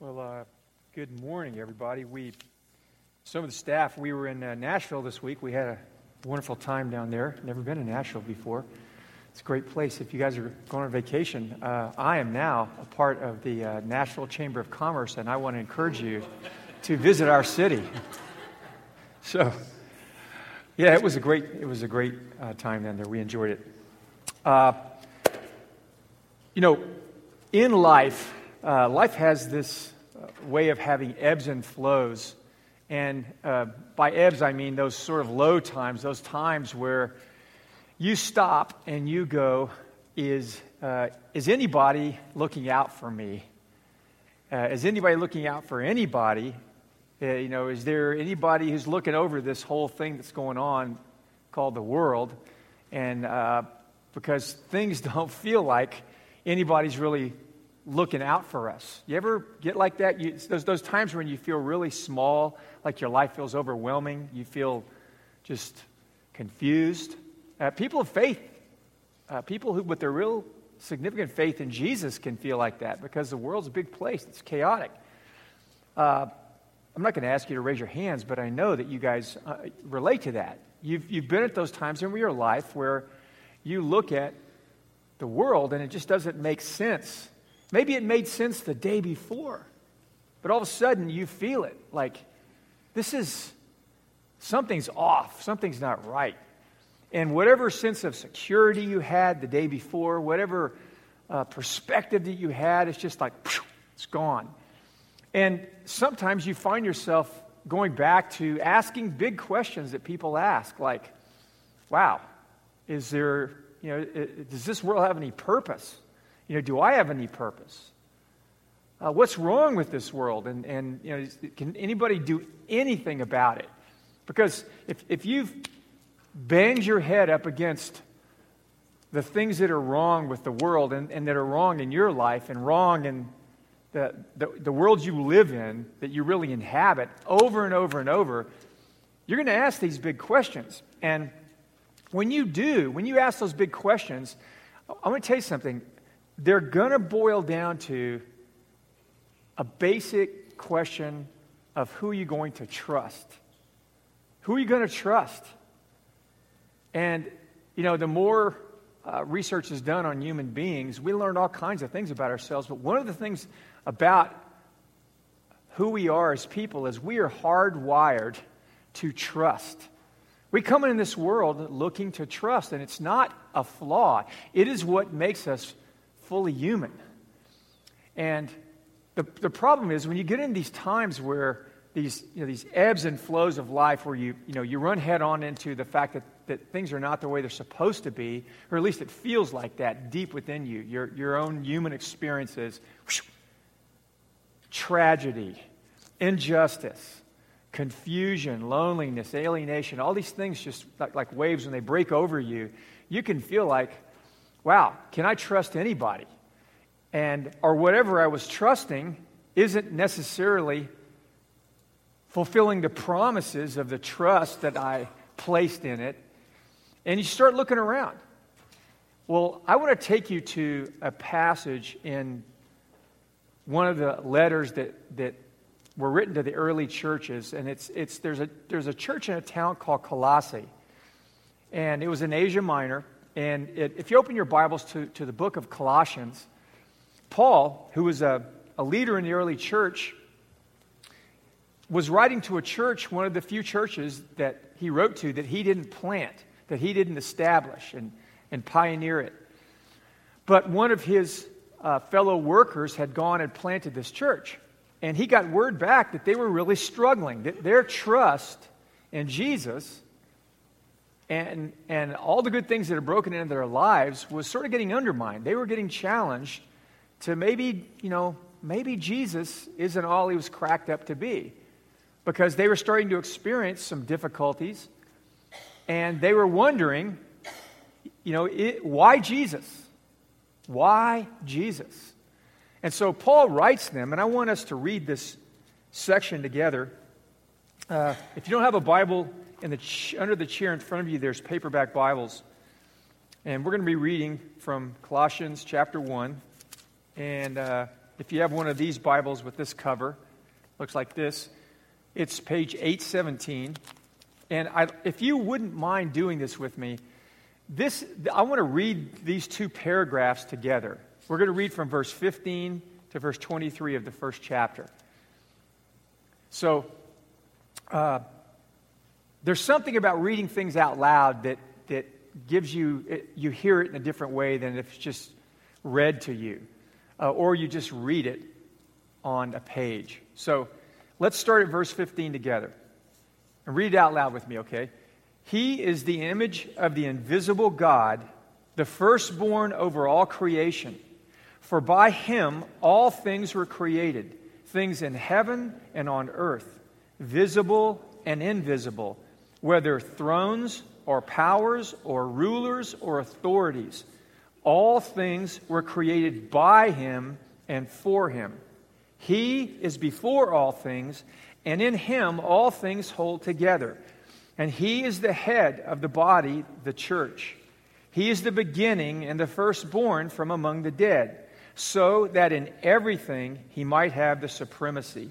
Well, uh, good morning, everybody. We, some of the staff, we were in uh, Nashville this week. We had a wonderful time down there. Never been to Nashville before. It's a great place. If you guys are going on vacation, uh, I am now a part of the uh, Nashville Chamber of Commerce, and I want to encourage you to visit our city. So, yeah, it was a great, it was a great uh, time down there. We enjoyed it. Uh, you know, in life, uh, life has this uh, way of having ebbs and flows. And uh, by ebbs, I mean those sort of low times, those times where you stop and you go, Is, uh, is anybody looking out for me? Uh, is anybody looking out for anybody? Uh, you know, is there anybody who's looking over this whole thing that's going on called the world? And because things don't feel like anybody's really looking out for us. You ever get like that? You, those, those times when you feel really small, like your life feels overwhelming, you feel just confused. Uh, people of faith, uh, people who, with their real significant faith in Jesus, can feel like that because the world's a big place, it's chaotic. Uh, I'm not going to ask you to raise your hands, but I know that you guys uh, relate to that. You've, you've been at those times in your life where you look at the world and it just doesn't make sense Maybe it made sense the day before, but all of a sudden you feel it like this is something's off, something's not right. And whatever sense of security you had the day before, whatever uh, perspective that you had, it's just like, it's gone. And sometimes you find yourself going back to asking big questions that people ask, like, wow, is there, you know, does this world have any purpose? You know, do I have any purpose? Uh, what's wrong with this world? And, and, you know, can anybody do anything about it? Because if, if you've banged your head up against the things that are wrong with the world and, and that are wrong in your life and wrong in the, the, the world you live in that you really inhabit over and over and over, you're going to ask these big questions. And when you do, when you ask those big questions, I'm going to tell you something they're going to boil down to a basic question of who are you're going to trust. Who are you going to trust? And, you know, the more uh, research is done on human beings, we learn all kinds of things about ourselves. But one of the things about who we are as people is we are hardwired to trust. We come in this world looking to trust, and it's not a flaw. It is what makes us fully human. And the, the problem is when you get in these times where these, you know, these ebbs and flows of life where you, you, know, you run head on into the fact that, that things are not the way they're supposed to be, or at least it feels like that deep within you, your, your own human experiences, whoosh, tragedy, injustice, confusion, loneliness, alienation, all these things just like, like waves when they break over you, you can feel like, wow, can I trust anybody? And, or whatever I was trusting isn't necessarily fulfilling the promises of the trust that I placed in it. And you start looking around. Well, I want to take you to a passage in one of the letters that, that were written to the early churches. And it's, it's, there's, a, there's a church in a town called Colossae. And it was in Asia Minor. And it, if you open your Bibles to, to the book of Colossians, Paul, who was a, a leader in the early church, was writing to a church, one of the few churches that he wrote to that he didn't plant, that he didn't establish and, and pioneer it. But one of his uh, fellow workers had gone and planted this church. And he got word back that they were really struggling, that their trust in Jesus and, and all the good things that had broken into their lives was sort of getting undermined. They were getting challenged to maybe, you know, maybe Jesus isn't all he was cracked up to be. Because they were starting to experience some difficulties and they were wondering, you know, it, why Jesus? Why Jesus? And so Paul writes them, and I want us to read this section together. Uh, if you don't have a Bible, in the under the chair in front of you, there's paperback Bibles. And we're going to be reading from Colossians chapter 1. And uh, if you have one of these Bibles with this cover, looks like this, it's page 817. And I, if you wouldn't mind doing this with me, this, I want to read these two paragraphs together. We're going to read from verse 15 to verse 23 of the first chapter. So, uh, there's something about reading things out loud that, that gives you, it, you hear it in a different way than if it's just read to you, uh, or you just read it on a page. So, let's start at verse 15 together. And read it out loud with me, okay? He is the image of the invisible God, the firstborn over all creation. For by him all things were created, things in heaven and on earth, visible and invisible, whether thrones or powers or rulers or authorities. All things were created by him and for him. He is before all things, and in him all things hold together. And he is the head of the body, the church. He is the beginning and the firstborn from among the dead so that in everything he might have the supremacy.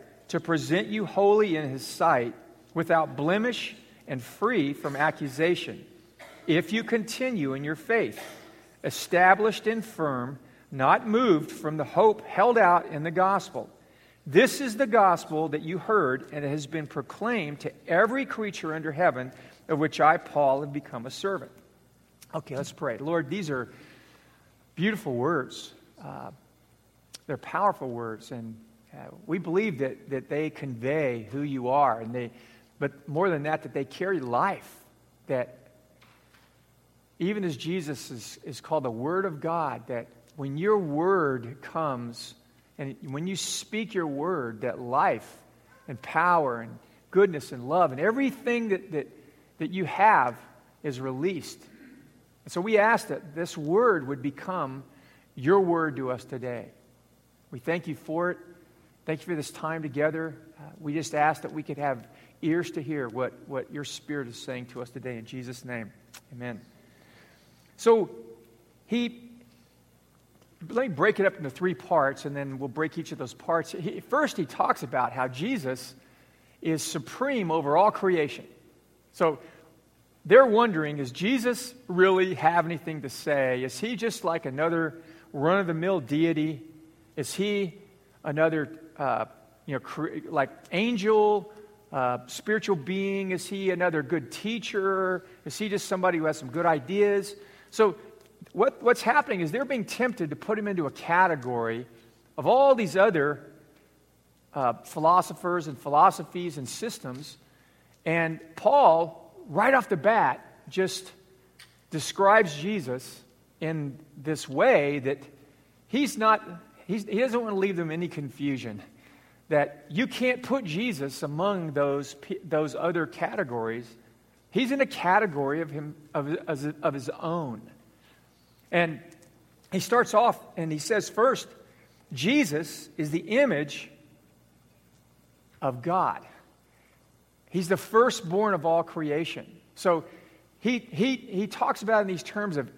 to present you holy in his sight, without blemish and free from accusation, if you continue in your faith, established and firm, not moved from the hope held out in the gospel. This is the gospel that you heard and it has been proclaimed to every creature under heaven, of which I, Paul, have become a servant. Okay, let's pray. Lord, these are beautiful words. Uh, they're powerful words, and uh, we believe that, that they convey who you are, and they, but more than that, that they carry life. That even as Jesus is, is called the Word of God, that when your word comes, and when you speak your word, that life and power and goodness and love and everything that, that, that you have is released and so we ask that this word would become your word to us today. We thank you for it. Thank you for this time together. Uh, we just ask that we could have ears to hear what, what your spirit is saying to us today. In Jesus' name, amen. So he, let me break it up into three parts, and then we'll break each of those parts. He, first, he talks about how Jesus is supreme over all creation. So they're wondering is Jesus really have anything to say? Is he just like another run of the mill deity? Is he another, uh, you know, cre- like angel, uh, spiritual being? Is he another good teacher? Is he just somebody who has some good ideas? So, what, what's happening is they're being tempted to put him into a category of all these other uh, philosophers and philosophies and systems. And Paul right off the bat, just describes Jesus in this way that he's not, he's, he doesn't want to leave them any confusion. That you can't put Jesus among those, those other categories. He's in a category of, him, of, of his own. And he starts off and he says, first, Jesus is the image of God. He's the firstborn of all creation. So he, he, he talks about in these terms of,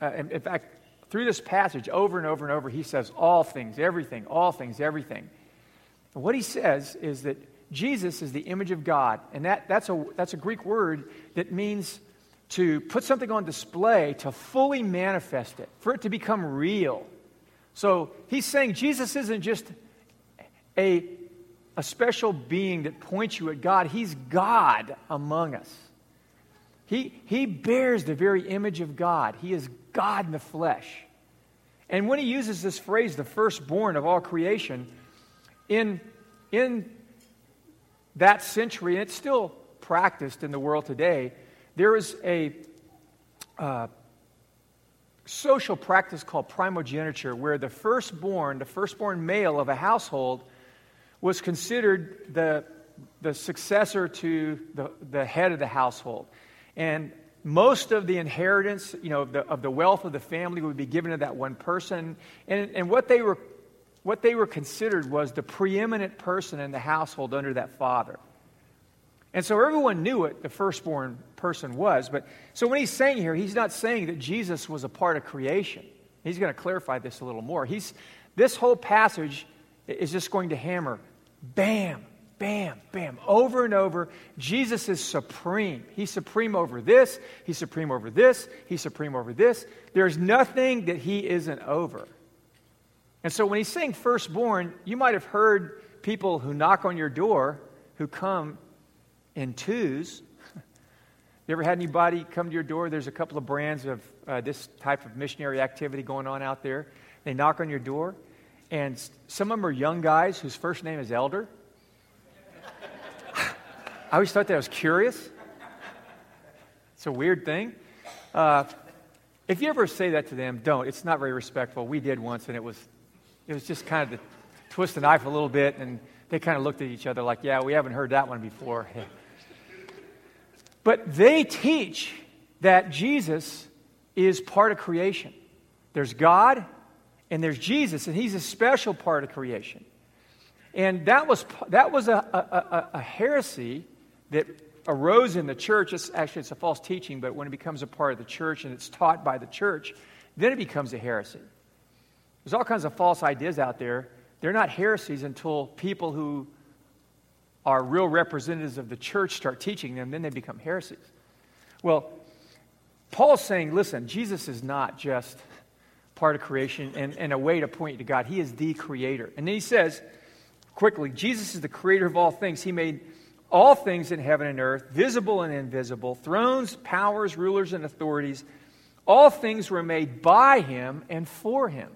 uh, in, in fact, through this passage, over and over and over, he says all things, everything, all things, everything. And what he says is that Jesus is the image of God. And that, that's, a, that's a Greek word that means to put something on display, to fully manifest it, for it to become real. So he's saying Jesus isn't just a a special being that points you at God. He's God among us. He, he bears the very image of God. He is God in the flesh. And when he uses this phrase, the firstborn of all creation, in, in that century, and it's still practiced in the world today, there is a, uh, social practice called primogeniture, where the firstborn, the firstborn male of a household, was considered the, the successor to the, the head of the household. And most of the inheritance, you know, of the, of the wealth of the family would be given to that one person. And, and what, they were, what they were considered was the preeminent person in the household under that father. And so everyone knew what the firstborn person was. But so when he's saying here, he's not saying that Jesus was a part of creation. He's going to clarify this a little more. He's, this whole passage is just going to hammer bam, bam, bam, over and over. Jesus is supreme. He's supreme over this, he's supreme over this, he's supreme over this. There's nothing that he isn't over. And so when he's saying firstborn, you might have heard people who knock on your door who come in twos. You ever had anybody come to your door? There's a couple of brands of uh, this type of missionary activity going on out there. They knock on your door, and some of them are young guys whose first name is Elder. I always thought that I was curious. It's a weird thing. Uh, if you ever say that to them, don't. It's not very respectful. We did once, and it was, it was just kind of to twist the knife a little bit, and they kind of looked at each other like, yeah, we haven't heard that one before. But they teach that Jesus is part of creation. There's God and there's Jesus, and He's a special part of creation. And that was, that was a, a, a heresy that arose in the church. It's, actually, it's a false teaching, but when it becomes a part of the church and it's taught by the church, then it becomes a heresy. There's all kinds of false ideas out there. They're not heresies until people who are real representatives of the church start teaching them, then they become heresies. Well, Paul's saying, listen, Jesus is not just part of creation and, and a way to point you to God. He is the creator. And then he says, quickly, Jesus is the creator of all things. He made all things in heaven and earth, visible and invisible, thrones, powers, rulers, and authorities. All things were made by him and for him.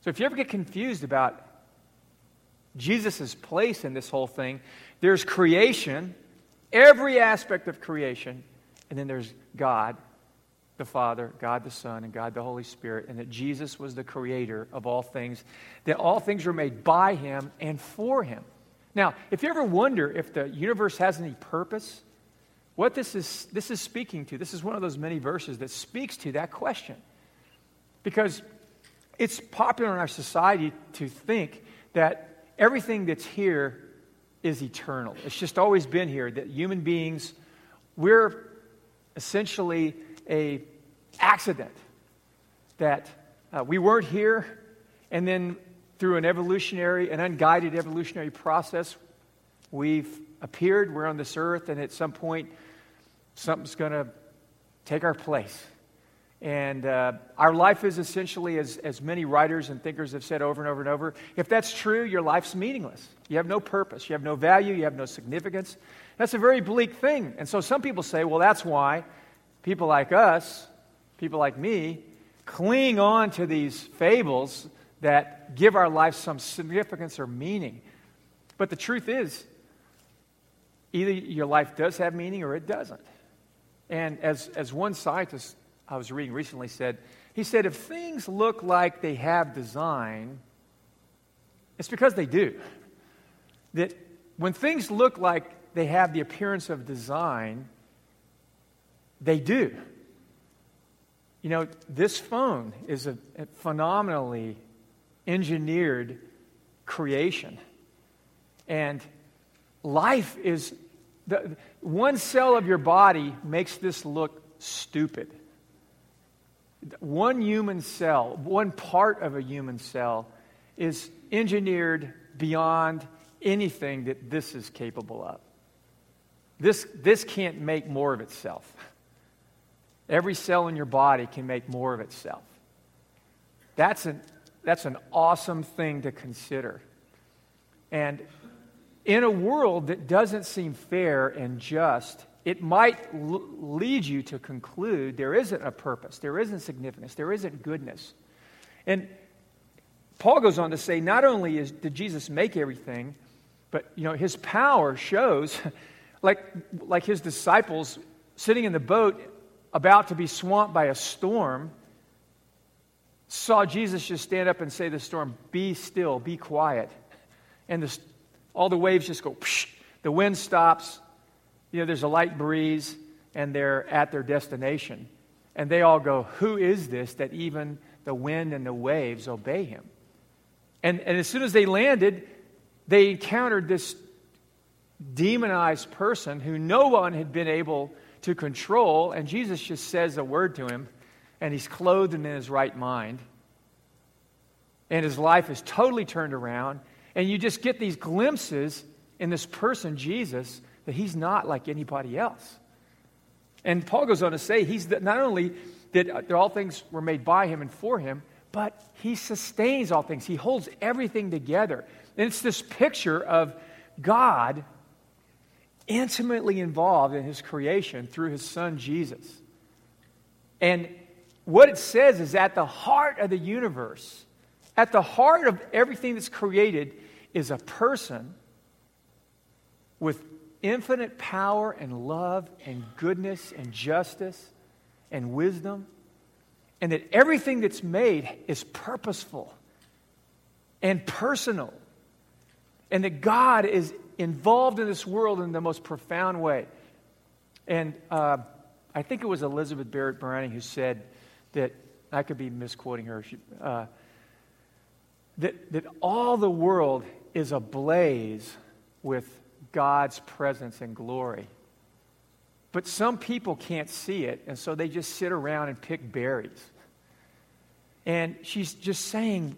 So if you ever get confused about Jesus' place in this whole thing. There's creation, every aspect of creation, and then there's God, the Father, God the Son, and God the Holy Spirit, and that Jesus was the creator of all things, that all things were made by him and for him. Now, if you ever wonder if the universe has any purpose, what this is, this is speaking to, this is one of those many verses that speaks to that question. Because it's popular in our society to think that everything that's here is eternal. It's just always been here that human beings, we're essentially a accident. That uh, we weren't here, and then through an evolutionary, an unguided evolutionary process, we've appeared, we're on this earth, and at some point, something's going to take our place. And uh, our life is essentially, as, as many writers and thinkers have said over and over and over, if that's true, your life's meaningless. You have no purpose, you have no value, you have no significance. That's a very bleak thing. And so some people say, well, that's why people like us, people like me, cling on to these fables that give our life some significance or meaning. But the truth is, either your life does have meaning or it doesn't. And as, as one scientist I was reading recently said, he said, if things look like they have design, it's because they do. That when things look like they have the appearance of design, they do. You know, this phone is a phenomenally engineered creation. And life is the, one cell of your body makes this look stupid. One human cell, one part of a human cell, is engineered beyond anything that this is capable of. This, this can't make more of itself. Every cell in your body can make more of itself. That's an, that's an awesome thing to consider. And in a world that doesn't seem fair and just, it might l- lead you to conclude there isn't a purpose, there isn't significance, there isn't goodness. And Paul goes on to say not only is, did Jesus make everything, but you know his power shows, like, like his disciples sitting in the boat about to be swamped by a storm, saw Jesus just stand up and say to the storm, Be still, be quiet. And the, all the waves just go, psh, the wind stops, you know, there's a light breeze, and they're at their destination. And they all go, Who is this that even the wind and the waves obey him? And, and as soon as they landed, they encountered this demonized person who no one had been able to control. And Jesus just says a word to him, and he's clothed and in his right mind. And his life is totally turned around. And you just get these glimpses in this person, Jesus, that he's not like anybody else. And Paul goes on to say he's not only that all things were made by him and for him, but he sustains all things. He holds everything together. And it's this picture of God intimately involved in his creation through his son Jesus. And what it says is at the heart of the universe, at the heart of everything that's created, is a person with infinite power and love and goodness and justice and wisdom. And that everything that's made is purposeful and personal. And that God is involved in this world in the most profound way. And uh, I think it was Elizabeth Barrett Browning who said that, I could be misquoting her, she, uh, that, that all the world is ablaze with God's presence and glory. But some people can't see it, and so they just sit around and pick berries. And she's just saying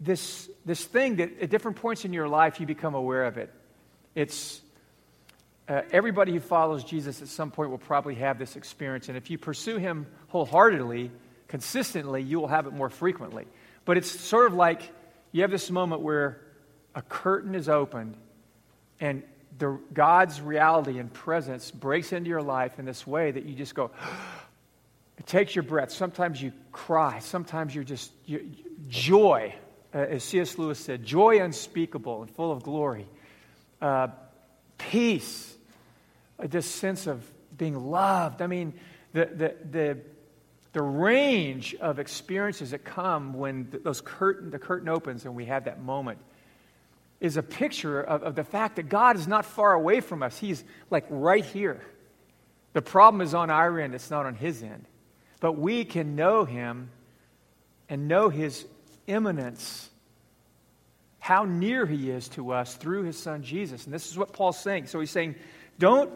this, this thing that at different points in your life you become aware of it. It's uh, everybody who follows Jesus at some point will probably have this experience. And if you pursue him wholeheartedly, consistently, you will have it more frequently. But it's sort of like you have this moment where a curtain is opened and the, God's reality and presence breaks into your life in this way that you just go, it takes your breath. Sometimes you cry. Sometimes you're just, you, joy, uh, as C.S. Lewis said, joy unspeakable and full of glory uh, peace, uh, this sense of being loved. I mean, the, the, the, the range of experiences that come when those curtain, the curtain opens and we have that moment is a picture of, of the fact that God is not far away from us. He's like right here. The problem is on our end, it's not on His end. But we can know Him and know His immanence how near he is to us through his son Jesus. And this is what Paul's saying. So he's saying, don't,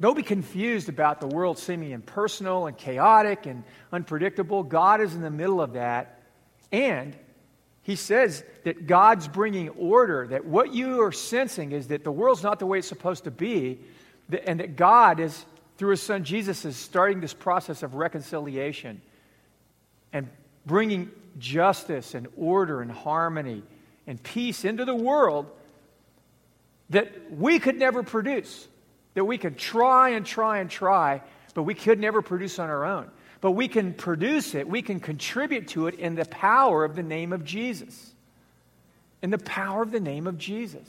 don't be confused about the world seeming impersonal and chaotic and unpredictable. God is in the middle of that. And he says that God's bringing order, that what you are sensing is that the world's not the way it's supposed to be, and that God is, through his son Jesus, is starting this process of reconciliation and bringing justice and order and harmony and peace into the world that we could never produce. That we could try and try and try, but we could never produce on our own. But we can produce it, we can contribute to it in the power of the name of Jesus. In the power of the name of Jesus.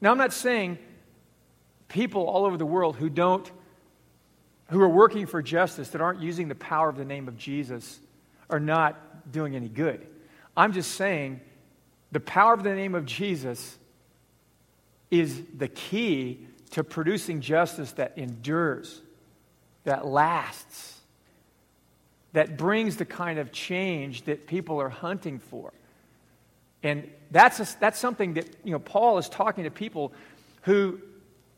Now, I'm not saying people all over the world who don't, who are working for justice, that aren't using the power of the name of Jesus, are not doing any good. I'm just saying the power of the name of Jesus is the key to producing justice that endures, that lasts, that brings the kind of change that people are hunting for. And that's, a, that's something that you know, Paul is talking to people who,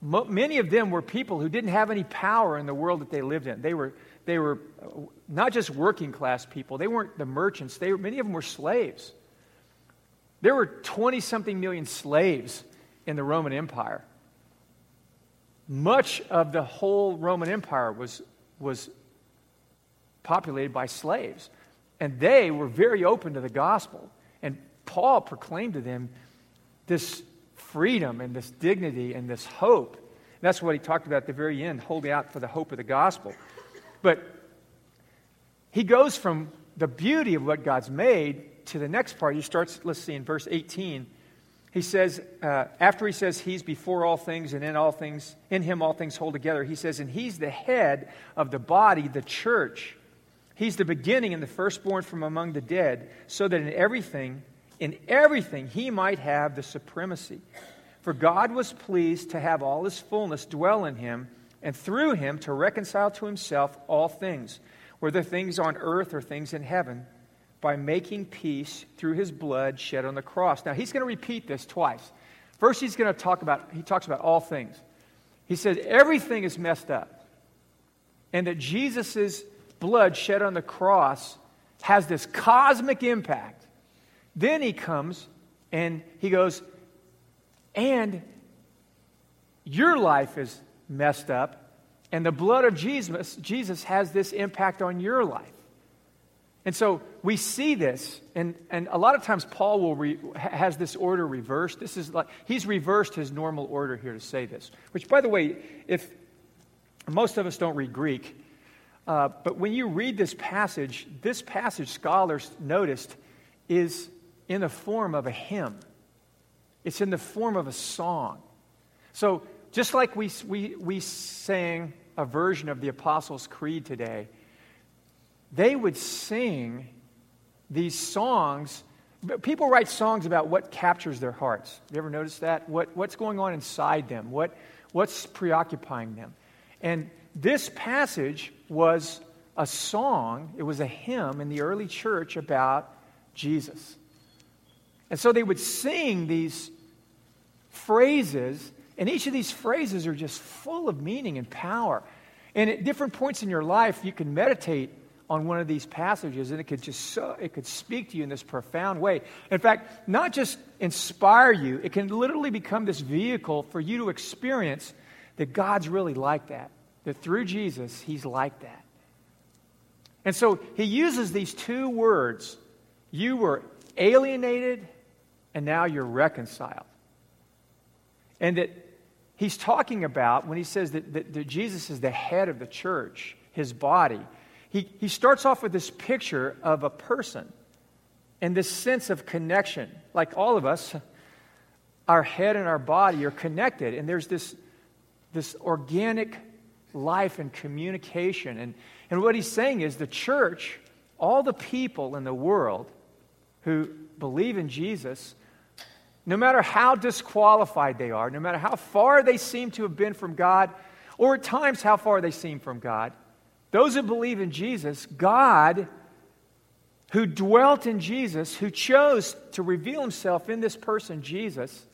many of them were people who didn't have any power in the world that they lived in. They were, they were not just working class people, they weren't the merchants, they, many of them were slaves. There were 20 something million slaves in the Roman Empire. Much of the whole Roman Empire was, was populated by slaves. And they were very open to the gospel. And Paul proclaimed to them this freedom and this dignity and this hope. And that's what he talked about at the very end, holding out for the hope of the gospel. But he goes from the beauty of what God's made to the next part, he starts, let's see, in verse 18. He says, uh, after he says he's before all things and in all things, in him all things hold together, he says, and he's the head of the body, the church. He's the beginning and the firstborn from among the dead, so that in everything, in everything, he might have the supremacy. For God was pleased to have all his fullness dwell in him, and through him to reconcile to himself all things, whether things on earth or things in heaven, by making peace through his blood shed on the cross. Now, he's going to repeat this twice. First, he's going to talk about, he talks about all things. He says everything is messed up, and that Jesus' blood shed on the cross has this cosmic impact. Then he comes and he goes, and your life is messed up, and the blood of Jesus, Jesus has this impact on your life. And so we see this, and, and a lot of times Paul will re, has this order reversed. This is like he's reversed his normal order here to say this. Which, by the way, if most of us don't read Greek, uh, but when you read this passage, this passage scholars noticed is in the form of a hymn. It's in the form of a song. So just like we we we sang a version of the Apostles' Creed today they would sing these songs. People write songs about what captures their hearts. You ever notice that? What, what's going on inside them? What, what's preoccupying them? And this passage was a song, it was a hymn in the early church about Jesus. And so they would sing these phrases, and each of these phrases are just full of meaning and power. And at different points in your life, you can meditate on one of these passages and it could just so, it could speak to you in this profound way. In fact not just inspire you it can literally become this vehicle for you to experience that god's really like that that through jesus he's like that. And so he uses these two words. You were alienated and now you're reconciled. And that he's talking about when he says that, that, that jesus is the head of the church his body he, he starts off with this picture of a person and this sense of connection. Like all of us, our head and our body are connected, and there's this, this organic life and communication. And, and what he's saying is the church, all the people in the world who believe in Jesus, no matter how disqualified they are, no matter how far they seem to have been from God, or at times how far they seem from God, those who believe in Jesus, God, who dwelt in Jesus, who chose to reveal himself in this person, Jesus,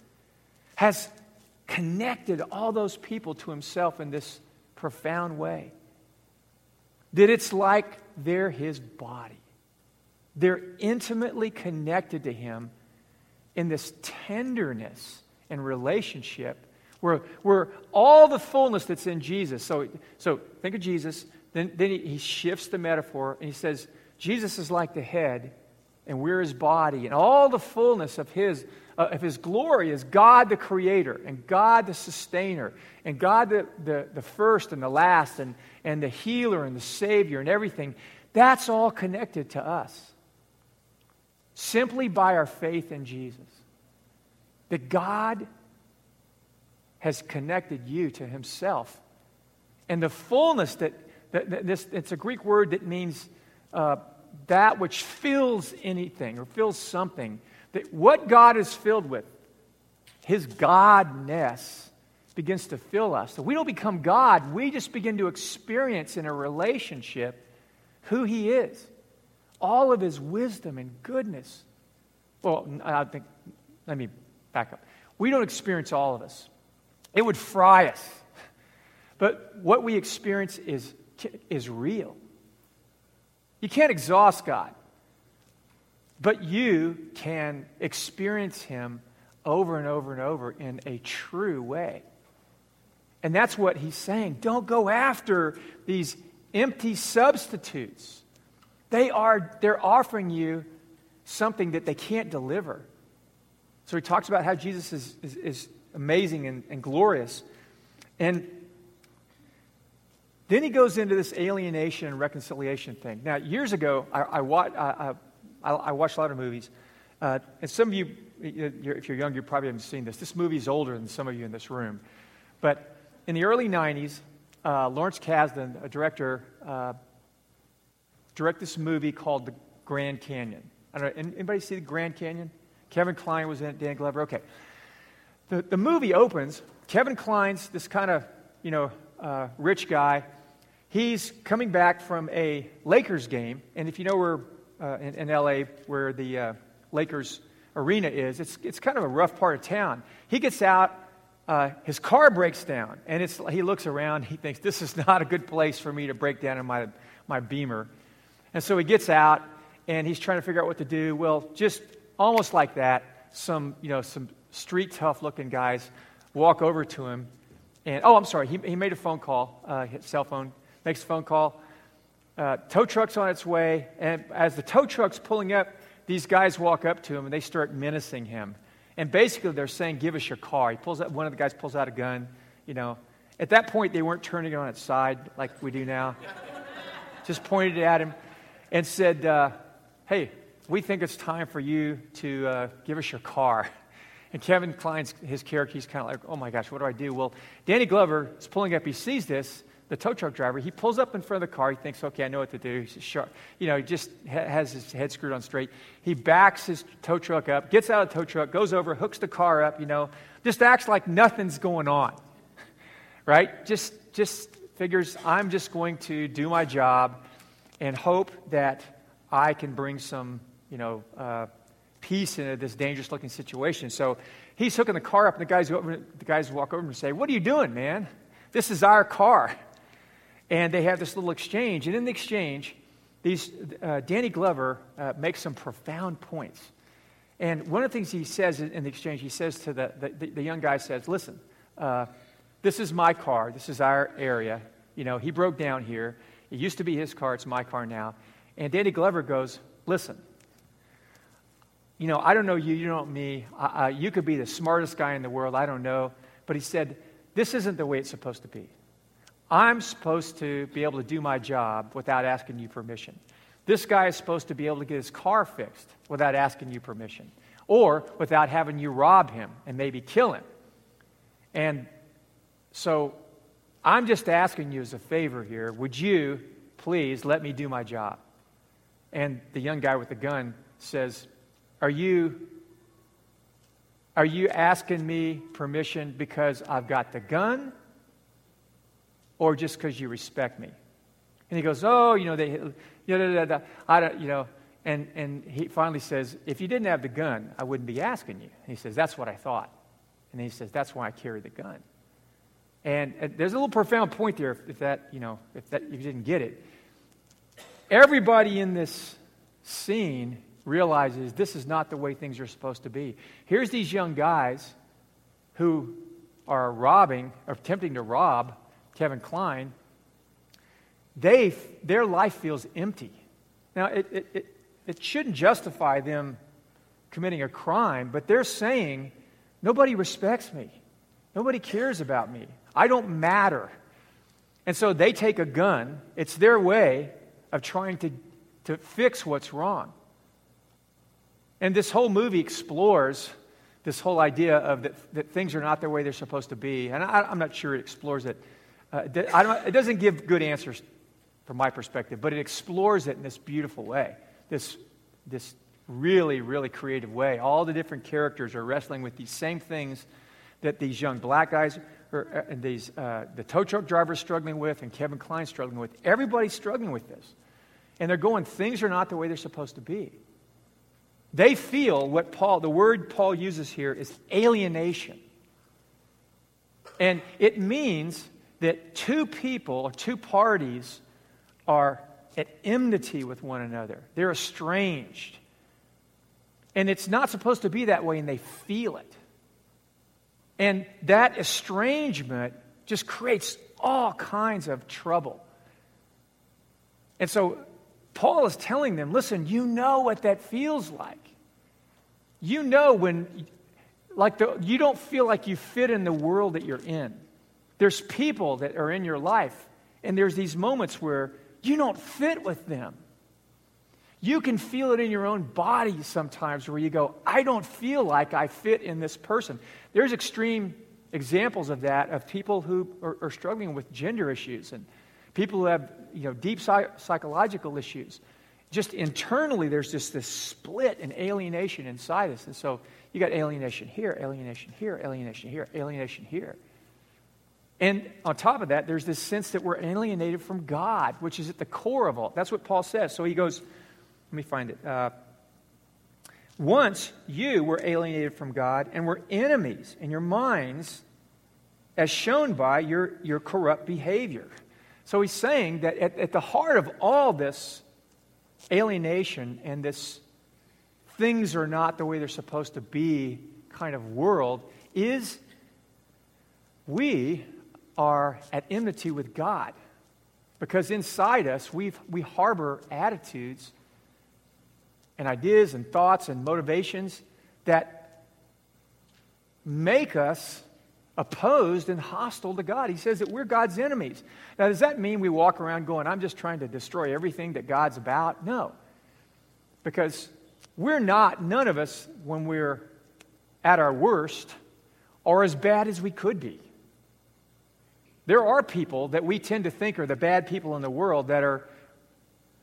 has connected all those people to himself in this profound way. That it's like they're his body. They're intimately connected to him in this tenderness and relationship where, where all the fullness that's in Jesus. So, so think of Jesus then, then he, shifts the metaphor and he says, Jesus is like the head, and we're his body, and all the fullness of his, uh, of his glory is God the creator, and God the sustainer, and God the, the, the first and the last, and, and the healer and the savior, and everything. That's all connected to us simply by our faith in Jesus. That God has connected you to himself. And the fullness that this, it's a Greek word that means uh, that which fills anything or fills something. That what God is filled with, his godness, begins to fill us. So we don't become God, we just begin to experience in a relationship who he is. All of his wisdom and goodness. Well, I think, let me back up. We don't experience all of us, it would fry us. But what we experience is is real. You can't exhaust God, but you can experience Him over and over and over in a true way. And that's what he's saying. Don't go after these empty substitutes. They are they're offering you something that they can't deliver. So he talks about how Jesus is, is, is amazing and, and glorious. And then he goes into this alienation and reconciliation thing. Now, years ago, I, I, I, I watched a lot of movies. Uh, and some of you, if you're young, you probably haven't seen this. This movie is older than some of you in this room. But in the early 90s, uh, Lawrence Kasdan, a director, uh, direct this movie called The Grand Canyon. I don't know, anybody see The Grand Canyon? Kevin Kline was in it, Dan Glover. Okay. The, the movie opens, Kevin Kline's this kind of, you know, uh, rich guy. He's coming back from a Lakers game, and if you know where uh, in, in, LA, where the uh, Lakers arena is, it's, it's kind of a rough part of town. He gets out, uh, his car breaks down, and it's, he looks around, he thinks, this is not a good place for me to break down in my, my Beamer. And so he gets out, and he's trying to figure out what to do. Well, just almost like that, some, you know, some street tough looking guys walk over to him. And, oh, I'm sorry, he, he made a phone call, uh, cell phone, makes a phone call. Uh, tow truck's on its way, and as the tow truck's pulling up, these guys walk up to him and they start menacing him. And basically, they're saying, Give us your car. He pulls out, one of the guys pulls out a gun. You know, at that point, they weren't turning it on its side like we do now. Just pointed it at him and said, uh, Hey, we think it's time for you to uh, give us your car. And Kevin Kline's his character, he's kind of like, oh my gosh, what do I do? Well, Danny Glover is pulling up. He sees this, the tow truck driver. He pulls up in front of the car. He thinks, okay, I know what to do. He's sharp. You know, he just ha- has his head screwed on straight. He backs his tow truck up, gets out of the tow truck, goes over, hooks the car up, you know, just acts like nothing's going on. right? Just, just figures, I'm just going to do my job and hope that I can bring some, you know, uh, peace into this dangerous looking situation. So he's hooking the car up, and the guys, over, the guys walk over and say, What are you doing, man? This is our car. And they have this little exchange. And in the exchange, these, uh, Danny Glover uh, makes some profound points. And one of the things he says in the exchange, he says to the, the, the young guy, says, Listen, uh, this is my car. This is our area. You know, he broke down here. It used to be his car. It's my car now. And Danny Glover goes, Listen, you know, I don't know you, you don't know me. You could be the smartest guy in the world. I don't know. But he said, This isn't the way it's supposed to be. I'm supposed to be able to do my job without asking you permission. This guy is supposed to be able to get his car fixed without asking you permission or without having you rob him and maybe kill him. And so I'm just asking you as a favor here would you please let me do my job? And the young guy with the gun says, Are you, are you asking me permission because I've got the gun or just because you respect me? And he goes, Oh, you know, they, you know, I don't, you know. And, and he finally says, If you didn't have the gun, I wouldn't be asking you. And he says, That's what I thought. And he says, That's why I carry the gun. And, and there's a little profound point there if, if that, you know, if, that, if you didn't get it. Everybody in this scene realizes this is not the way things are supposed to be. Here's these young guys who are robbing, or attempting to rob Kevin Kline, They, their life feels empty. Now, it, it, it, it shouldn't justify them committing a crime, but they're saying, nobody respects me. Nobody cares about me. I don't matter. And so they take a gun. It's their way of trying to, to fix what's wrong. And this whole movie explores this whole idea of that, that things are not the way they're supposed to be. And I, am not sure it explores it. Uh, it doesn't give good answers from my perspective, but it explores it in this beautiful way, this, this really, really creative way. All the different characters are wrestling with these same things that these young black guys or, uh, and these, uh, the tow truck driver is struggling with and Kevin Kline struggling with. Everybody's struggling with this. And they're going, things are not the way they're supposed to be. They feel what Paul, the word Paul uses here is alienation. And it means that two people or two parties are at enmity with one another. They're estranged. And it's not supposed to be that way, and they feel it. And that estrangement just creates all kinds of trouble. And so Paul is telling them listen, you know what that feels like. You know when, like, the, you don't feel like you fit in the world that you're in. There's people that are in your life, and there's these moments where you don't fit with them. You can feel it in your own body sometimes where you go, I don't feel like I fit in this person. There's extreme examples of that, of people who are, are struggling with gender issues and People who have you know, deep psych- psychological issues. Just internally, there's just this split and alienation inside us. And so you got alienation here, alienation here, alienation here, alienation here. And on top of that, there's this sense that we're alienated from God, which is at the core of all. That's what Paul says. So he goes, let me find it. Uh, once you were alienated from God and were enemies in your minds, as shown by your, your corrupt behavior. So he's saying that at, at the heart of all this alienation and this things are not the way they're supposed to be kind of world is we are at enmity with God. Because inside us, we we harbor attitudes and ideas and thoughts and motivations that make us opposed and hostile to God. He says that we're God's enemies. Now, does that mean we walk around going, I'm just trying to destroy everything that God's about? No. Because we're not, none of us, when we're at our worst, are as bad as we could be. There are people that we tend to think are the bad people in the world that are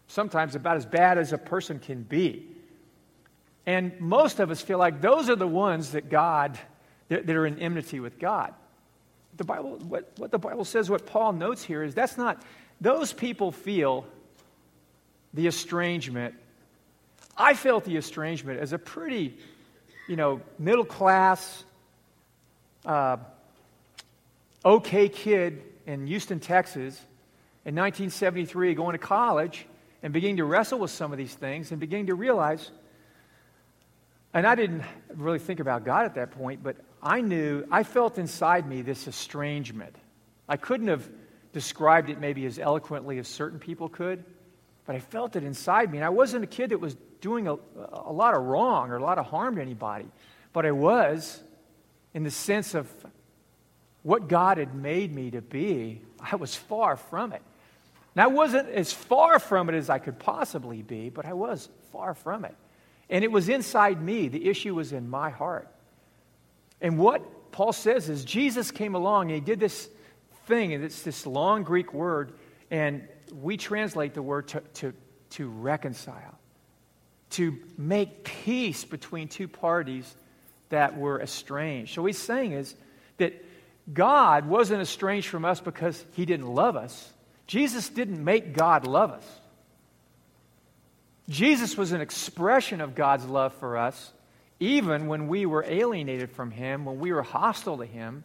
sometimes about as bad as a person can be. And most of us feel like those are the ones that God, that, that are in enmity with God. The Bible, what, what the Bible says, what Paul notes here is that's not, those people feel the estrangement. I felt the estrangement as a pretty, you know, middle class, uh, okay kid in Houston, Texas, in 1973, going to college and beginning to wrestle with some of these things and beginning to realize, and I didn't really think about God at that point, but I knew, I felt inside me this estrangement. I couldn't have described it maybe as eloquently as certain people could, but I felt it inside me. And I wasn't a kid that was doing a, a lot of wrong or a lot of harm to anybody, but I was in the sense of what God had made me to be. I was far from it. And I wasn't as far from it as I could possibly be, but I was far from it. And it was inside me. The issue was in my heart. And what Paul says is Jesus came along and he did this thing, and it's this long Greek word, and we translate the word to, to, to reconcile, to make peace between two parties that were estranged. So what he's saying is that God wasn't estranged from us because he didn't love us. Jesus didn't make God love us. Jesus was an expression of God's love for us, even when we were alienated from Him, when we were hostile to Him,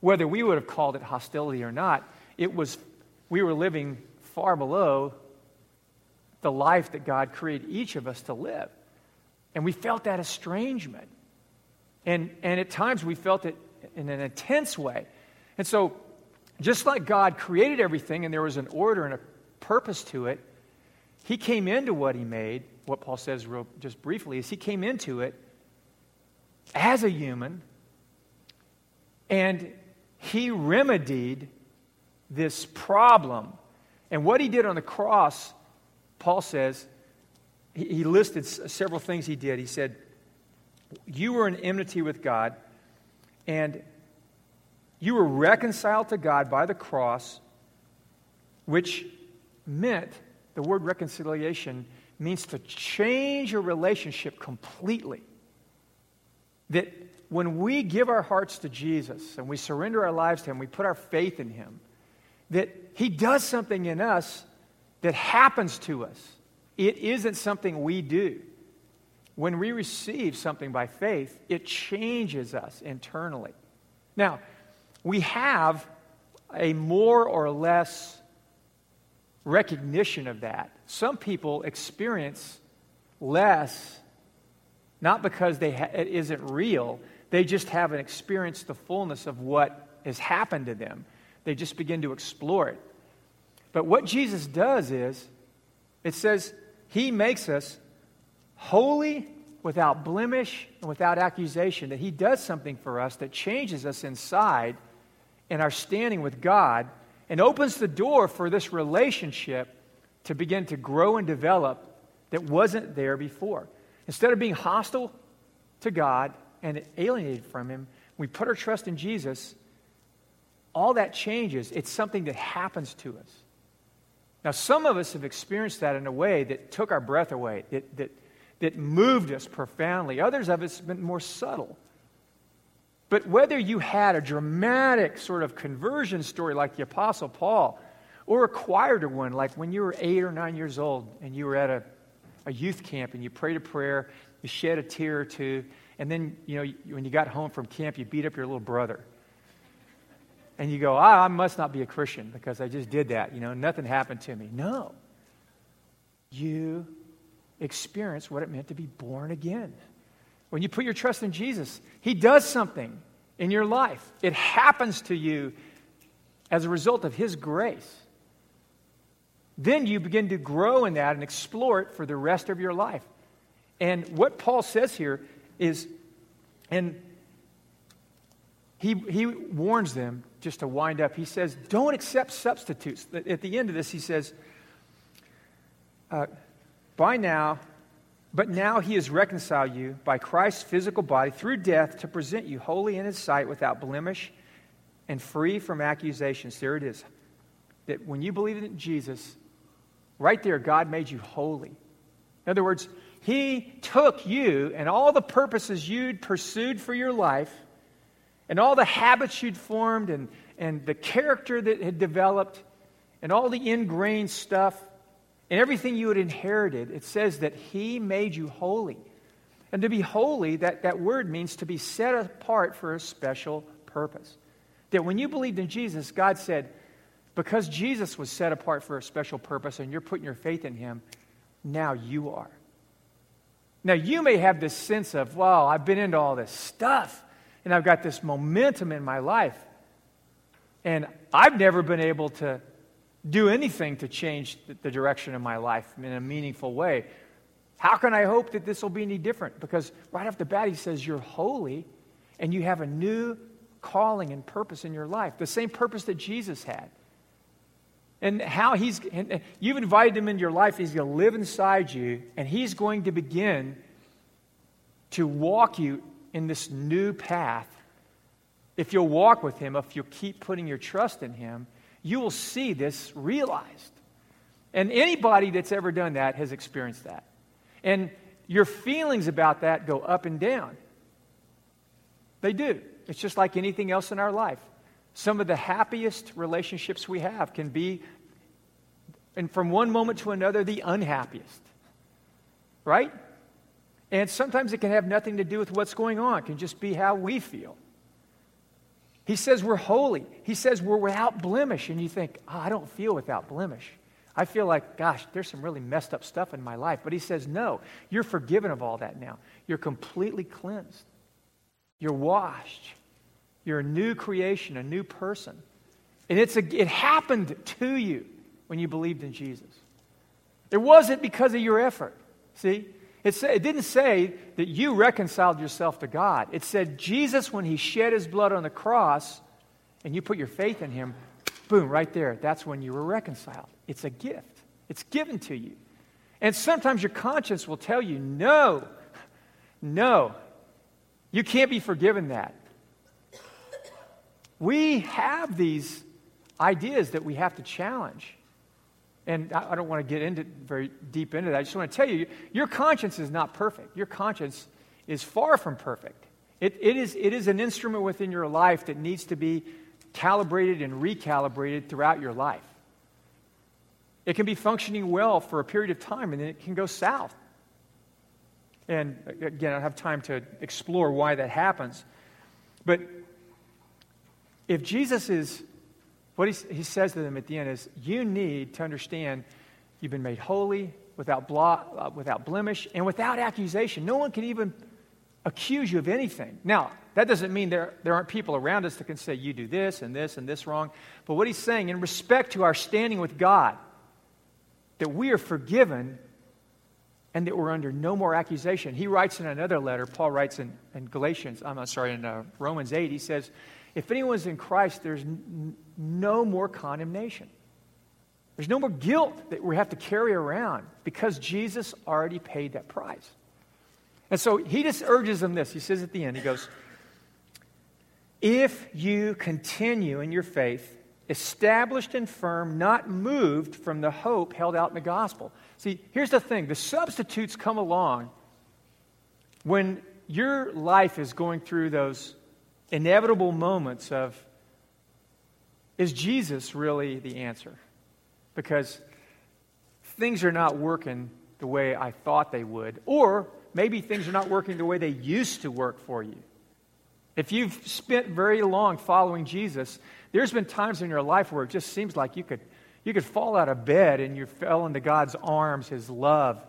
whether we would have called it hostility or not, it was, we were living far below the life that God created each of us to live. And we felt that estrangement. And, and at times we felt it in an intense way. And so just like God created everything and there was an order and a purpose to it, He came into what He made. What Paul says real, just briefly is He came into it as a human and He remedied this problem. And what He did on the cross, Paul says, he, listed several things He did. He said, You were in enmity with God, and you were reconciled to God by the cross, which meant the word reconciliation means to change your relationship completely. That when we give our hearts to Jesus and we surrender our lives to Him, we put our faith in Him, that He does something in us that happens to us. It isn't something we do. When we receive something by faith, it changes us internally. Now, we have a more or less recognition of that. Some people experience less, not because they ha- it isn't real, they just haven't experienced the fullness of what has happened to them. They just begin to explore it. But what Jesus does is, it says, He makes us holy, without blemish, and without accusation. That He does something for us that changes us inside in our standing with God and opens the door for this relationship to begin to grow and develop that wasn't there before. Instead of being hostile to God and alienated from Him, we put our trust in Jesus. All that changes. It's something that happens to us. Now, some of us have experienced that in a way that took our breath away, that, that, that moved us profoundly. Others of us have been more subtle. But whether you had a dramatic sort of conversion story like the Apostle Paul, or a quieter one like when you were eight or nine years old and you were at a, a youth camp and you prayed a prayer, you shed a tear or two, and then you know when you got home from camp, you beat up your little brother and you go, ah, I must not be a Christian because I just did that. You know, nothing happened to me. No. You experience what it meant to be born again. When you put your trust in Jesus, He does something in your life. It happens to you as a result of His grace. Then you begin to grow in that and explore it for the rest of your life. And what Paul says here is, and he, he warns them just to wind up. He says, Don't accept substitutes. At the end of this, he says, uh, By now, but now he has reconciled you by Christ's physical body through death to present you holy in his sight without blemish and free from accusations. There it is. That when you believe in Jesus, right there, God made you holy. In other words, he took you and all the purposes you'd pursued for your life and all the habits you'd formed and, and the character that had developed and all the ingrained stuff and everything you had inherited, it says that He made you holy. And to be holy, that, that word means to be set apart for a special purpose. That when you believed in Jesus, God said, because Jesus was set apart for a special purpose and you're putting your faith in Him, now you are. Now, you may have this sense of, well, I've been into all this stuff and I've got this momentum in my life. And I've never been able to do anything to change the direction of my life in a meaningful way. How can I hope that this will be any different? Because right off the bat, he says, You're holy and you have a new calling and purpose in your life, the same purpose that Jesus had. And how he's, and you've invited him into your life, he's going to live inside you, and he's going to begin to walk you in this new path, if you'll walk with Him, if you'll keep putting your trust in Him, you will see this realized. And anybody that's ever done that has experienced that. And your feelings about that go up and down. They do. It's just like anything else in our life. Some of the happiest relationships we have can be, and from one moment to another, the unhappiest. Right? And sometimes it can have nothing to do with what's going on, it can just be how we feel. He says we're holy. He says we're without blemish. And you think, oh, I don't feel without blemish. I feel like, gosh, there's some really messed up stuff in my life. But he says, no, you're forgiven of all that now. You're completely cleansed. You're washed. You're a new creation, a new person. And it's a, it happened to you when you believed in Jesus. It wasn't because of your effort. See? It, it didn't say that you reconciled yourself to God. It said Jesus, when he shed his blood on the cross and you put your faith in him, boom, right there, that's when you were reconciled. It's a gift, it's given to you. And sometimes your conscience will tell you, no, no, you can't be forgiven that. We have these ideas that we have to challenge. And I don't want to get into very deep into that. I just want to tell you, your conscience is not perfect. Your conscience is far from perfect. It, it, is, it is an instrument within your life that needs to be calibrated and recalibrated throughout your life. It can be functioning well for a period of time, and then it can go south. And uh, again, I don't have time to explore why that happens. But if Jesus is what he, says to them at the end is, You need to understand you've been made holy, without, blah, uh, without blemish, and without accusation. No one can even accuse you of anything. Now, that doesn't mean there, there aren't people around us that can say, You do this and this and this wrong. But what he's saying, in respect to our standing with God, that we are forgiven and that we're under no more accusation. He writes in another letter, Paul writes in, in Galatians, I'm sorry, in uh, Romans 8, he says, if anyone's in Christ, there's n- no more condemnation. There's no more guilt that we have to carry around because Jesus already paid that price. And so he just urges them this. He says at the end, he goes, If you continue in your faith, established and firm, not moved from the hope held out in the gospel. See, here's the thing the substitutes come along when your life is going through those inevitable moments of is Jesus really the answer? Because things are not working the way I thought they would, or maybe things are not working the way they used to work for you. If you've spent very long following Jesus, there's been times in your life where it just seems like you could, you could fall out of bed and you fell into God's arms, His love.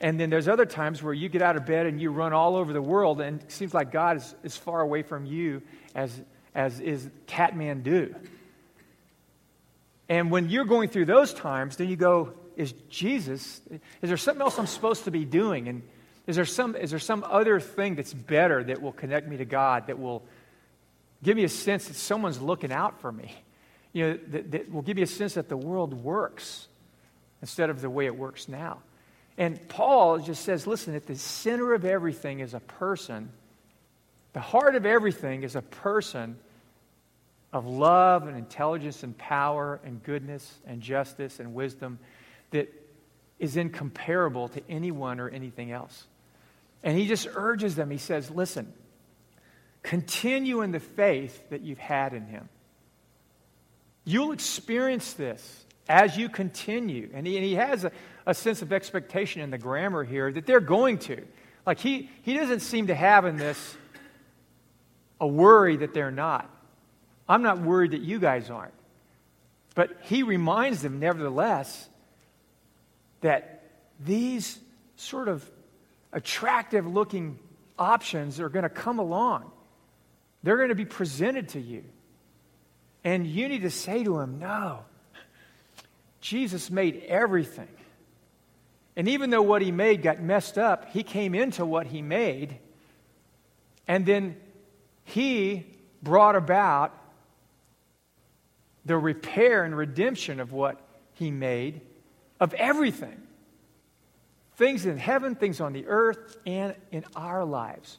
And then there's other times where you get out of bed and you run all over the world, and it seems like God is as far away from you as, as is Kathmandu. And when you're going through those times, then you go, Is Jesus, is there something else I'm supposed to be doing? And is there some, is there some other thing that's better that will connect me to God, that will give me a sense that someone's looking out for me? You know, that, that will give you a sense that the world works instead of the way it works now. And Paul just says, listen, at the center of everything is a person. The heart of everything is a person of love and intelligence and power and goodness and justice and wisdom that is incomparable to anyone or anything else. And he just urges them. He says, Listen, continue in the faith that you've had in him. You'll experience this as you continue. And he, and he has a, a sense of expectation in the grammar here that they're going to. Like he, he doesn't seem to have in this a worry that they're not. I'm not worried that you guys aren't. But he reminds them, nevertheless, that these sort of attractive looking options are going to come along. They're going to be presented to you. And you need to say to him, No, Jesus made everything. And even though what he made got messed up, he came into what he made. And then he brought about the repair and redemption of what he made, of everything things in heaven, things on the earth, and in our lives,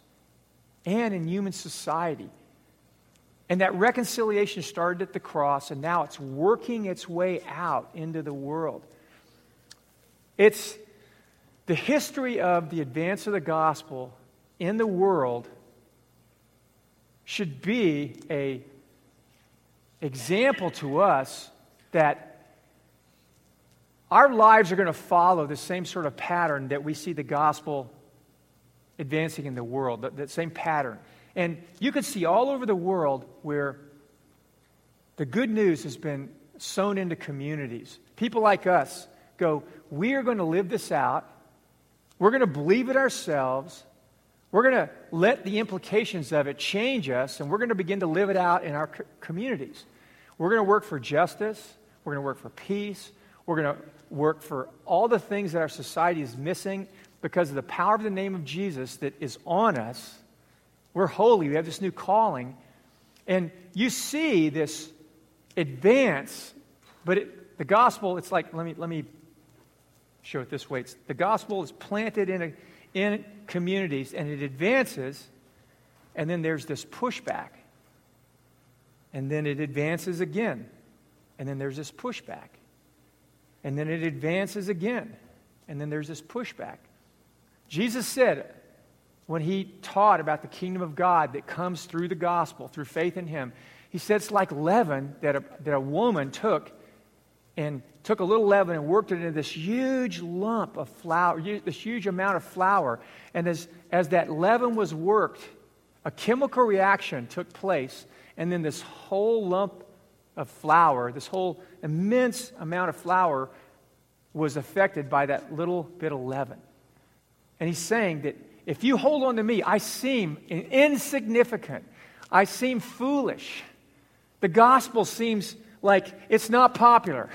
and in human society. And that reconciliation started at the cross, and now it's working its way out into the world. It's the history of the advance of the gospel in the world should be a example to us that our lives are going to follow the same sort of pattern that we see the gospel advancing in the world, that, that same pattern. And you can see all over the world where the good news has been sown into communities. People like us go, we are going to live this out. We're going to believe it ourselves. We're going to let the implications of it change us, and we're going to begin to live it out in our co- communities. We're going to work for justice. We're going to work for peace. We're going to work for all the things that our society is missing because of the power of the name of Jesus that is on us. We're holy. We have this new calling. And you see this advance, but it, the gospel, it's like, let me, let me show it this way. It's, the gospel is planted in, a, in communities and it advances, and then there's this pushback. And then it advances again, and then there's this pushback. And then it advances again. And then there's this pushback. Jesus said, when he taught about the kingdom of God that comes through the gospel, through faith in him, he said it's like leaven that a, that a woman took and took a little leaven and worked it into this huge lump of flour, this huge amount of flour. And as, as that leaven was worked, a chemical reaction took place, and then this whole lump of flour, this whole immense amount of flour, was affected by that little bit of leaven. And he's saying that if you hold on to me, I seem insignificant. I seem foolish. The gospel seems like it's not popular.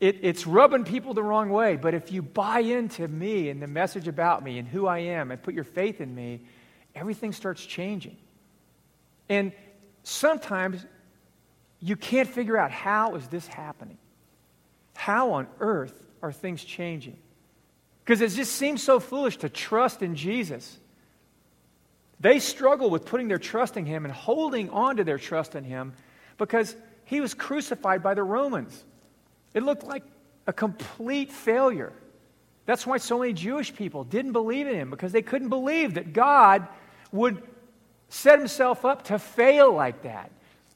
It, it's rubbing people the wrong way. But if you buy into me and the message about me and who I am and put your faith in me, everything starts changing. And sometimes you can't figure out how is this happening? How on earth are things changing? Because it just seems so foolish to trust in Jesus. They struggle with putting their trust in Him and holding on to their trust in Him because he was crucified by the Romans. It looked like a complete failure. That's why so many Jewish people didn't believe in him because they couldn't believe that God would set himself up to fail like that.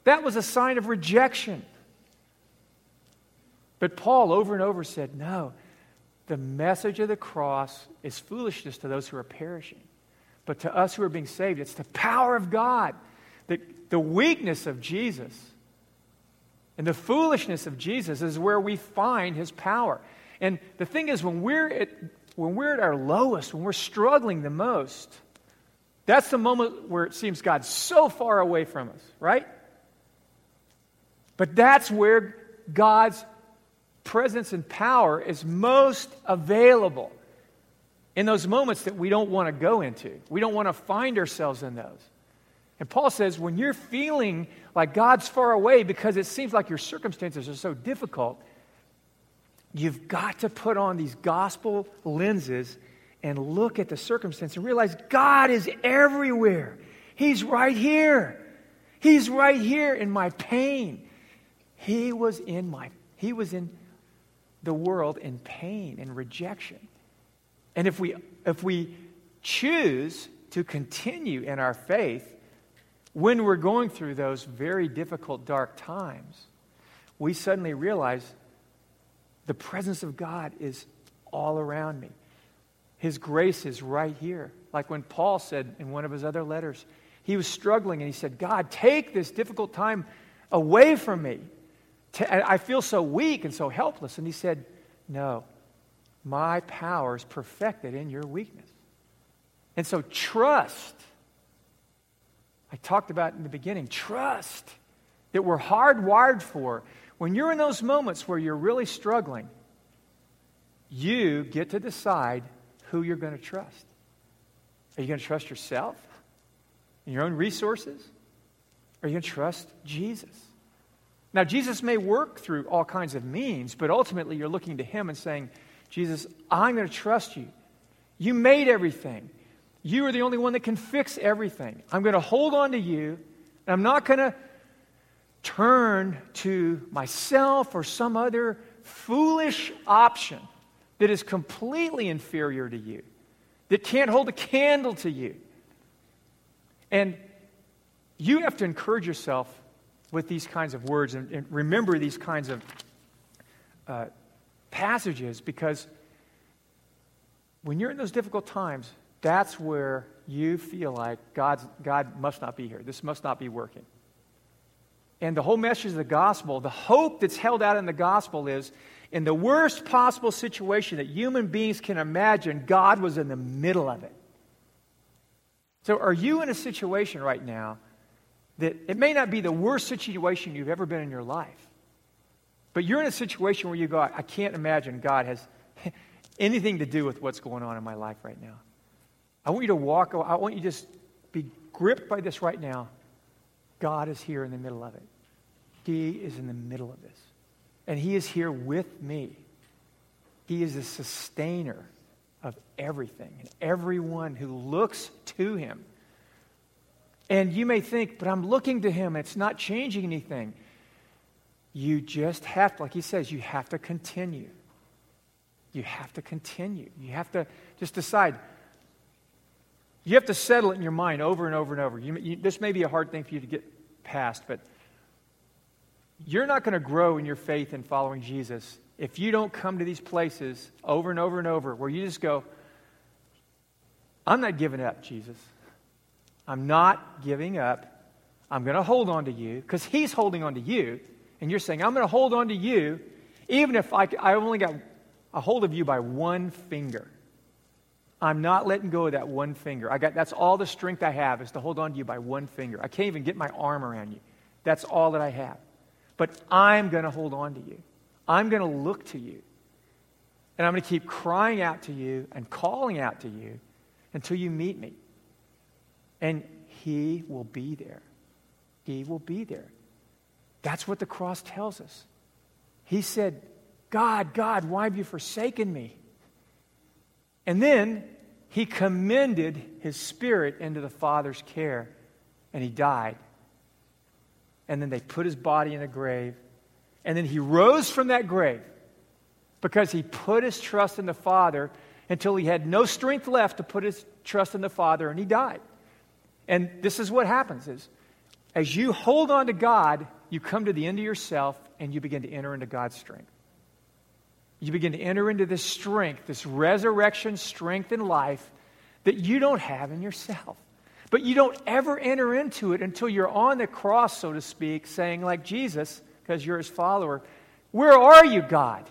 That was a sign of rejection. But Paul over and over said, No, the message of the cross is foolishness to those who are perishing. But to us who are being saved, it's the power of God. The, the weakness of Jesus and the foolishness of Jesus is where we find his power. And the thing is, when we're at, when we're at our lowest, when we're struggling the most, that's the moment where it seems God's so far away from us, right? But that's where God's presence and power is most available in those moments that we don't want to go into. We don't want to find ourselves in those. And Paul says, when you're feeling like God's far away because it seems like your circumstances are so difficult, you've got to put on these gospel lenses and look at the circumstance and realize God is everywhere. He's right here. He's right here in my pain. He was in my he was in the world in pain and rejection. And if we if we choose to continue in our faith when we're going through those very difficult dark times, we suddenly realize the presence of God is all around me. His grace is right here. Like when Paul said in one of his other letters, he was struggling and he said, God, take this difficult time away from me. I feel so weak and so helpless. And he said, No, my power is perfected in your weakness. And so trust. I talked about in the beginning trust that we're hardwired for. When you're in those moments where you're really struggling, you get to decide who you're going to trust. Are you going to trust yourself and your own resources? Or are you going to trust Jesus? Now, Jesus may work through all kinds of means, but ultimately you're looking to Him and saying, Jesus, I'm going to trust you. You made everything. You are the only one that can fix everything. I'm going to hold on to you, and I'm not going to turn to myself or some other foolish option that is completely inferior to you, that can't hold a candle to you. And you have to encourage yourself with these kinds of words and, and remember these kinds of uh, passages because when you're in those difficult times, that's where you feel like God's, God must not be here. This must not be working. And the whole message of the gospel, the hope that's held out in the gospel is in the worst possible situation that human beings can imagine, God was in the middle of it. So, are you in a situation right now that it may not be the worst situation you've ever been in your life, but you're in a situation where you go, I can't imagine God has anything to do with what's going on in my life right now. I want you to walk, I want you to just be gripped by this right now. God is here in the middle of it. He is in the middle of this. And He is here with me. He is the sustainer of everything and everyone who looks to Him. And you may think, but I'm looking to Him, it's not changing anything. You just have to, like He says, you have to continue. You have to continue. You have to just decide. You have to settle it in your mind over and over and over. You, you, this may be a hard thing for you to get past, but you're not going to grow in your faith in following Jesus if you don't come to these places over and over and over where you just go, I'm not giving up, Jesus. I'm not giving up. I'm going to hold on to you because he's holding on to you. And you're saying, I'm going to hold on to you even if I, I only got a hold of you by one finger. I'm not letting go of that one finger. I got, that's all the strength I have is to hold on to you by one finger. I can't even get my arm around you. That's all that I have. But I'm going to hold on to you. I'm going to look to you. And I'm going to keep crying out to you and calling out to you until you meet me. And He will be there. He will be there. That's what the cross tells us. He said, God, God, why have you forsaken me? And then he commended his spirit into the Father's care and he died and then they put his body in a grave, and then he rose from that grave because he put his trust in the Father until he had no strength left to put his trust in the Father, and he died. And this is what happens is as you hold on to God, you come to the end of yourself and you begin to enter into God's strength. You begin to enter into this strength, this resurrection strength in life that you don't have in yourself. But you don't ever enter into it until you're on the cross, so to speak, saying, like Jesus, because you're his follower, Where are you, God?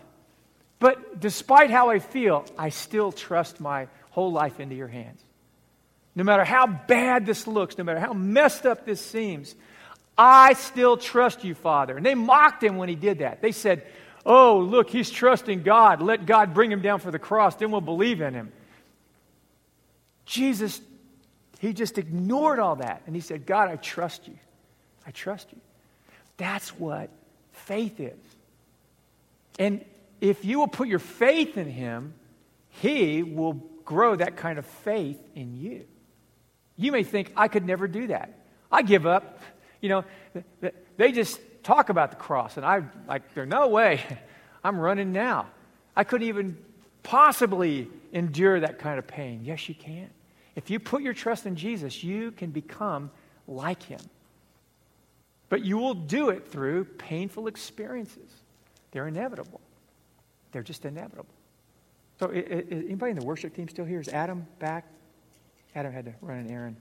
But despite how I feel, I still trust my whole life into your hands. No matter how bad this looks, no matter how messed up this seems, I still trust you, Father. And they mocked him when he did that. They said, Oh, look, he's trusting God. Let God bring him down for the cross, then we'll believe in him. Jesus he just ignored all that. And he said, God, I trust you. I trust you. That's what faith is. And if you will put your faith in him, he will grow that kind of faith in you. You may think, I could never do that. I give up. You know, they just talk about the cross, and I'm like, there's no way. I'm running now. I couldn't even possibly endure that kind of pain. Yes, you can. If you put your trust in Jesus, you can become like him. But you will do it through painful experiences. They're inevitable. They're just inevitable. So, anybody in the worship team still here? Is Adam back? Adam had to run an errand.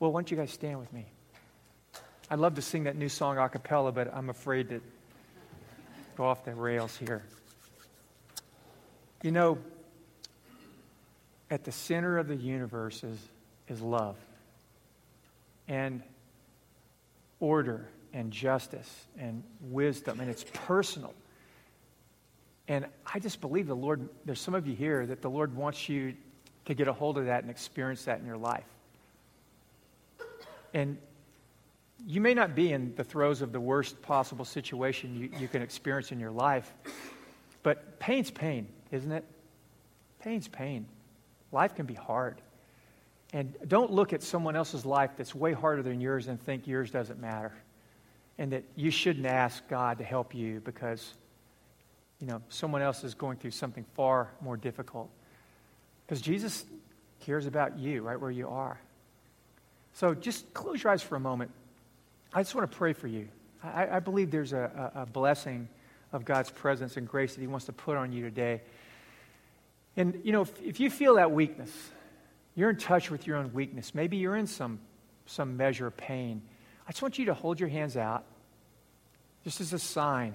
Well, why don't you guys stand with me? I'd love to sing that new song a cappella, but I'm afraid to go off the rails here. You know, at the center of the universe is, is love and order and justice and wisdom, and it's personal. And I just believe the Lord, there's some of you here that the Lord wants you to get a hold of that and experience that in your life. And you may not be in the throes of the worst possible situation you, you can experience in your life, but pain's pain, isn't it? Pain's pain. Life can be hard. And don't look at someone else's life that's way harder than yours and think yours doesn't matter. And that you shouldn't ask God to help you because, you know, someone else is going through something far more difficult. Because Jesus cares about you right where you are. So just close your eyes for a moment. I just want to pray for you. I, I believe there's a, a, blessing of God's presence and grace that He wants to put on you today. And, you know, if, if you feel that weakness, you're in touch with your own weakness, maybe you're in some, some measure of pain, I just want you to hold your hands out just as a sign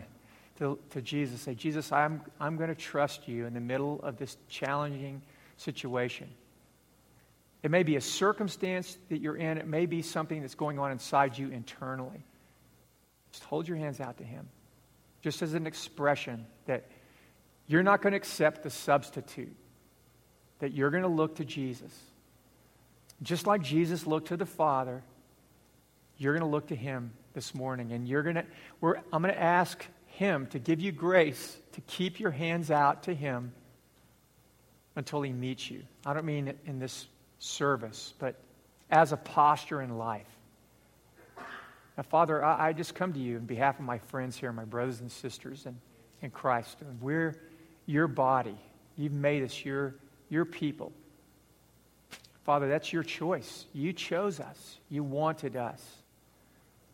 to, to Jesus. Say, Jesus, I'm, I'm going to trust you in the middle of this challenging situation. It may be a circumstance that you're in, it may be something that's going on inside you internally. Just hold your hands out to Him, just as an expression that you're not going to accept the substitute, that you're going to look to Jesus. Just like Jesus looked to the Father, you're going to look to Him this morning, and you're going to, I'm going to ask Him to give you grace to keep your hands out to Him until He meets you. I don't mean in this service, but as a posture in life. Now, Father, I, I just come to you on behalf of my friends here, my brothers and sisters in, in Christ. And we're your body. You've made us your, your people. Father, that's your choice. You chose us, you wanted us.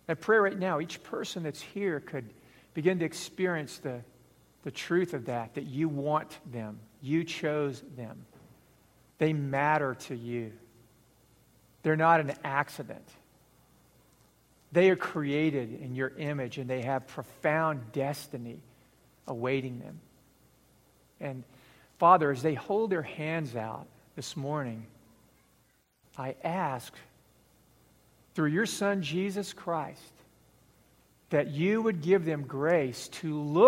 I pray right now, each person that's here could begin to experience the, the truth of that, that you want them, you chose them. They matter to you. They're not an accident. They are created in your image and they have profound destiny awaiting them. And Father, as they hold their hands out this morning, I ask through your Son, Jesus Christ, that you would give them grace to look.